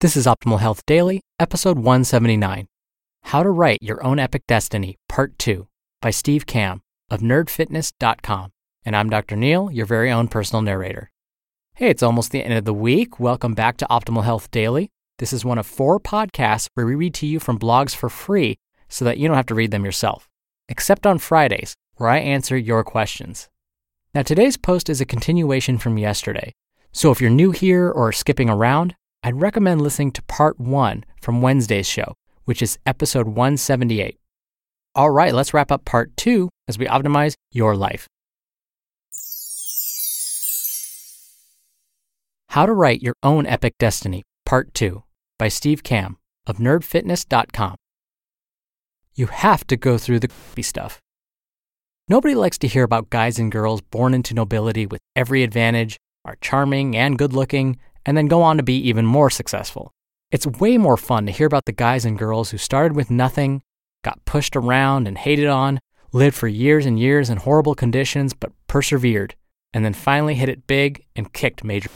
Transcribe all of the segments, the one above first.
This is Optimal Health Daily, episode 179 How to Write Your Own Epic Destiny, Part 2 by Steve Kamb of nerdfitness.com. And I'm Dr. Neil, your very own personal narrator. Hey, it's almost the end of the week. Welcome back to Optimal Health Daily. This is one of four podcasts where we read to you from blogs for free so that you don't have to read them yourself, except on Fridays, where I answer your questions. Now, today's post is a continuation from yesterday. So if you're new here or skipping around, I'd recommend listening to part one from Wednesday's show, which is episode 178. All right, let's wrap up part two as we optimize your life. How to Write Your Own Epic Destiny, Part 2 by Steve Kamb of nerdfitness.com. You have to go through the creepy stuff. Nobody likes to hear about guys and girls born into nobility with every advantage, are charming and good looking, and then go on to be even more successful. It's way more fun to hear about the guys and girls who started with nothing, got pushed around and hated on, lived for years and years in horrible conditions but persevered, and then finally hit it big and kicked major.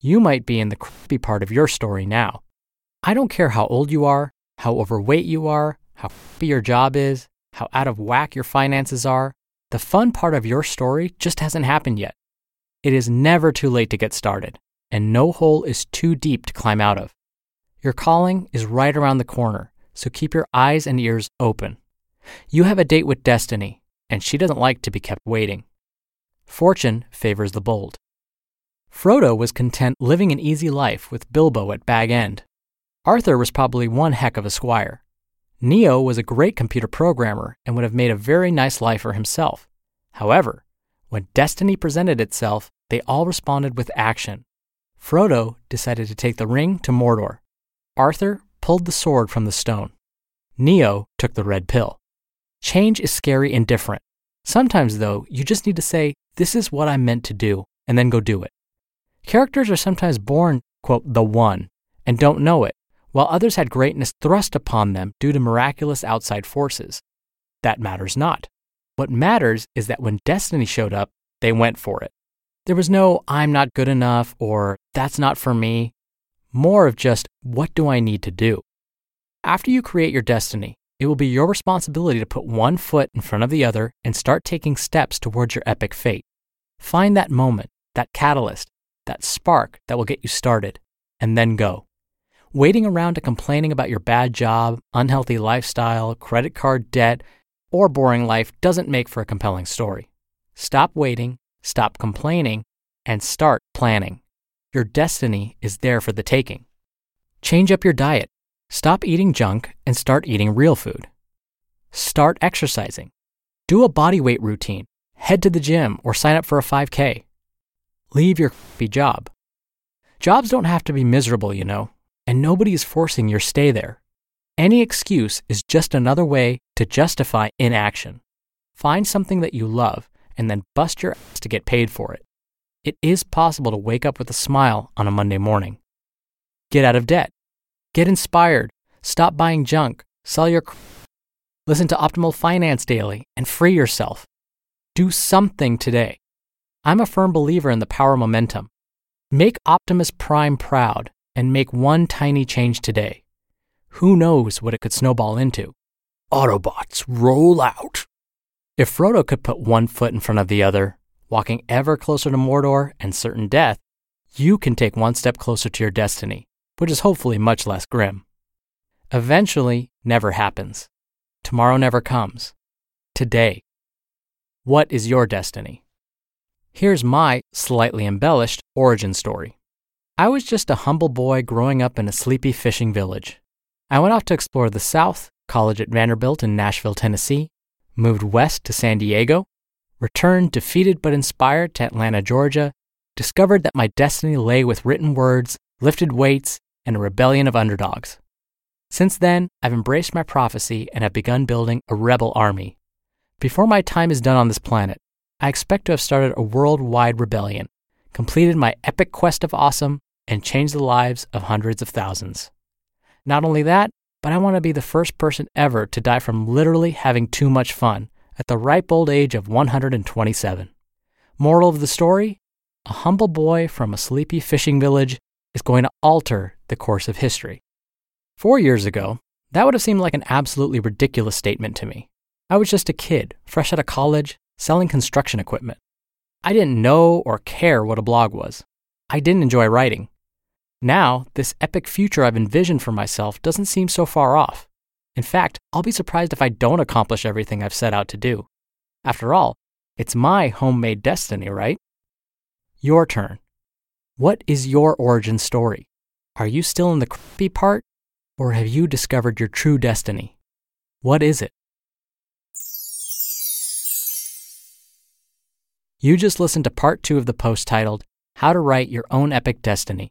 You might be in the creepy part of your story now. I don't care how old you are, how overweight you are, how creepy your job is, how out of whack your finances are. The fun part of your story just hasn't happened yet. It is never too late to get started and no hole is too deep to climb out of. Your calling is right around the corner, so keep your eyes and ears open. You have a date with destiny, and she doesn't like to be kept waiting. Fortune favors the bold. Frodo was content living an easy life with Bilbo at Bag End. Arthur was probably one heck of a squire. Neo was a great computer programmer and would have made a very nice life for himself. However, when destiny presented itself, they all responded with action Frodo decided to take the ring to Mordor. Arthur pulled the sword from the stone. Neo took the red pill. Change is scary and different. Sometimes, though, you just need to say, This is what I'm meant to do, and then go do it. Characters are sometimes born, quote, the one, and don't know it, while others had greatness thrust upon them due to miraculous outside forces. That matters not. What matters is that when destiny showed up, they went for it. There was no, I'm not good enough or that's not for me. More of just, what do I need to do? After you create your destiny, it will be your responsibility to put one foot in front of the other and start taking steps towards your epic fate. Find that moment, that catalyst, that spark that will get you started, and then go. Waiting around to complaining about your bad job, unhealthy lifestyle, credit card debt, or boring life doesn't make for a compelling story. Stop waiting stop complaining, and start planning. Your destiny is there for the taking. Change up your diet. Stop eating junk and start eating real food. Start exercising. Do a body weight routine. Head to the gym or sign up for a 5K. Leave your crappy job. Jobs don't have to be miserable, you know, and nobody is forcing your stay there. Any excuse is just another way to justify inaction. Find something that you love and then bust your ass to get paid for it. It is possible to wake up with a smile on a Monday morning. Get out of debt. Get inspired. Stop buying junk. Sell your. Listen to Optimal Finance Daily and free yourself. Do something today. I'm a firm believer in the power of momentum. Make Optimus Prime proud and make one tiny change today. Who knows what it could snowball into? Autobots, roll out. If Frodo could put one foot in front of the other, walking ever closer to Mordor and certain death, you can take one step closer to your destiny. which is hopefully much less grim. Eventually never happens. Tomorrow never comes. Today. What is your destiny? Here's my slightly embellished origin story. I was just a humble boy growing up in a sleepy fishing village. I went off to explore the South, college at Vanderbilt in Nashville, Tennessee, moved west to San Diego, returned defeated but inspired to Atlanta, Georgia, discovered that my destiny lay with written words, lifted weights, and a rebellion of underdogs. Since then, I've embraced my prophecy and have begun building a rebel army. Before my time is done on this planet, I expect to have started a worldwide rebellion, completed my epic quest of awesome, and changed the lives of hundreds of thousands. Not only that, but I want to be the first person ever to die from literally having too much fun at the ripe old age of 127. Moral of the story a humble boy from a sleepy fishing village is going to alter the course of history. Four years ago, that would have seemed like an absolutely ridiculous statement to me. I was just a kid, fresh out of college, selling construction equipment. I didn't know or care what a blog was. I didn't enjoy writing. Now, this epic future I've envisioned for myself doesn't seem so far off. In fact, I'll be surprised if I don't accomplish everything I've set out to do. After all, it's my homemade destiny, right? Your turn. What is your origin story? Are you still in the creepy part, or have you discovered your true destiny? What is it? You just listened to part two of the post titled How to Write Your Own Epic Destiny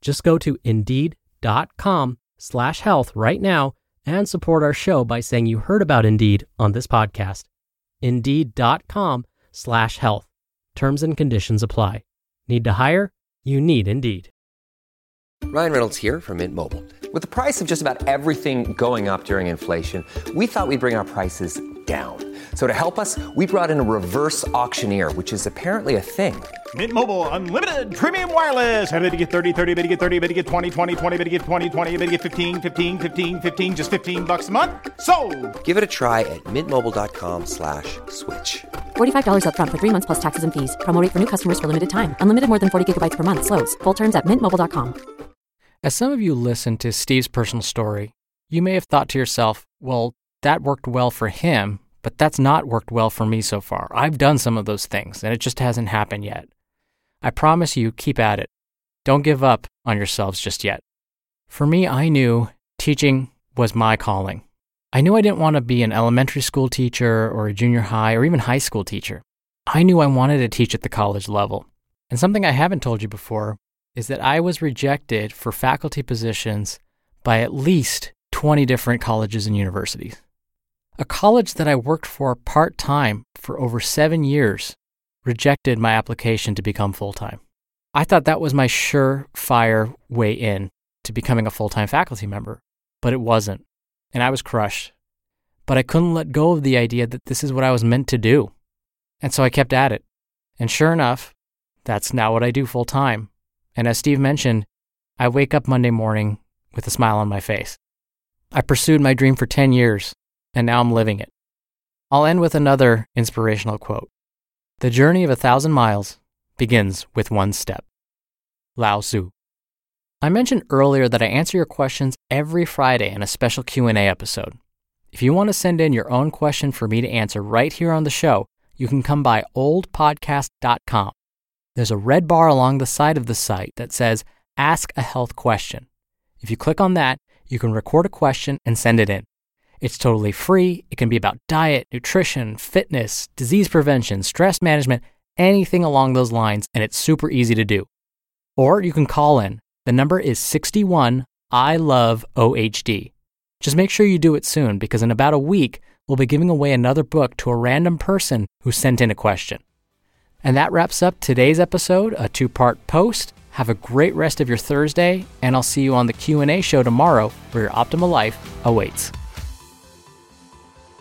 Just go to indeed.com slash health right now and support our show by saying you heard about Indeed on this podcast. Indeed.com slash health. Terms and conditions apply. Need to hire? You need Indeed. Ryan Reynolds here from Mint Mobile. With the price of just about everything going up during inflation, we thought we'd bring our prices down. So to help us, we brought in a reverse auctioneer, which is apparently a thing. Mint Mobile unlimited premium wireless. Ready to get 30, 30, bit to get 30, bit to get 20, 20, 20, bit to get 20, 20, bit to get 15, 15, 15, 15 just 15 bucks a month. So, Give it a try at mintmobile.com/slash-switch. slash $45 upfront for three months plus taxes and fees. Promo rate for new customers for limited time. Unlimited more than 40 gigabytes per month. Slows. Full terms at mintmobile.com. As some of you listened to Steve's personal story, you may have thought to yourself, well, that worked well for him, but that's not worked well for me so far. I've done some of those things, and it just hasn't happened yet. I promise you, keep at it. Don't give up on yourselves just yet. For me, I knew teaching was my calling. I knew I didn't want to be an elementary school teacher or a junior high or even high school teacher. I knew I wanted to teach at the college level. And something I haven't told you before is that I was rejected for faculty positions by at least 20 different colleges and universities. A college that I worked for part time for over seven years rejected my application to become full time. I thought that was my surefire way in to becoming a full time faculty member, but it wasn't. And I was crushed. But I couldn't let go of the idea that this is what I was meant to do. And so I kept at it. And sure enough, that's now what I do full time. And as Steve mentioned, I wake up Monday morning with a smile on my face. I pursued my dream for 10 years, and now I'm living it. I'll end with another inspirational quote The journey of a thousand miles begins with one step. Lao Tzu. I mentioned earlier that I answer your questions every Friday in a special Q&A episode. If you want to send in your own question for me to answer right here on the show, you can come by oldpodcast.com. There's a red bar along the side of the site that says Ask a Health Question. If you click on that, you can record a question and send it in. It's totally free. It can be about diet, nutrition, fitness, disease prevention, stress management, anything along those lines, and it's super easy to do. Or you can call in. The number is 61 I love OHD. Just make sure you do it soon because in about a week, we'll be giving away another book to a random person who sent in a question. And that wraps up today's episode, a two-part post. Have a great rest of your Thursday, and I'll see you on the Q&A show tomorrow where your optimal life awaits.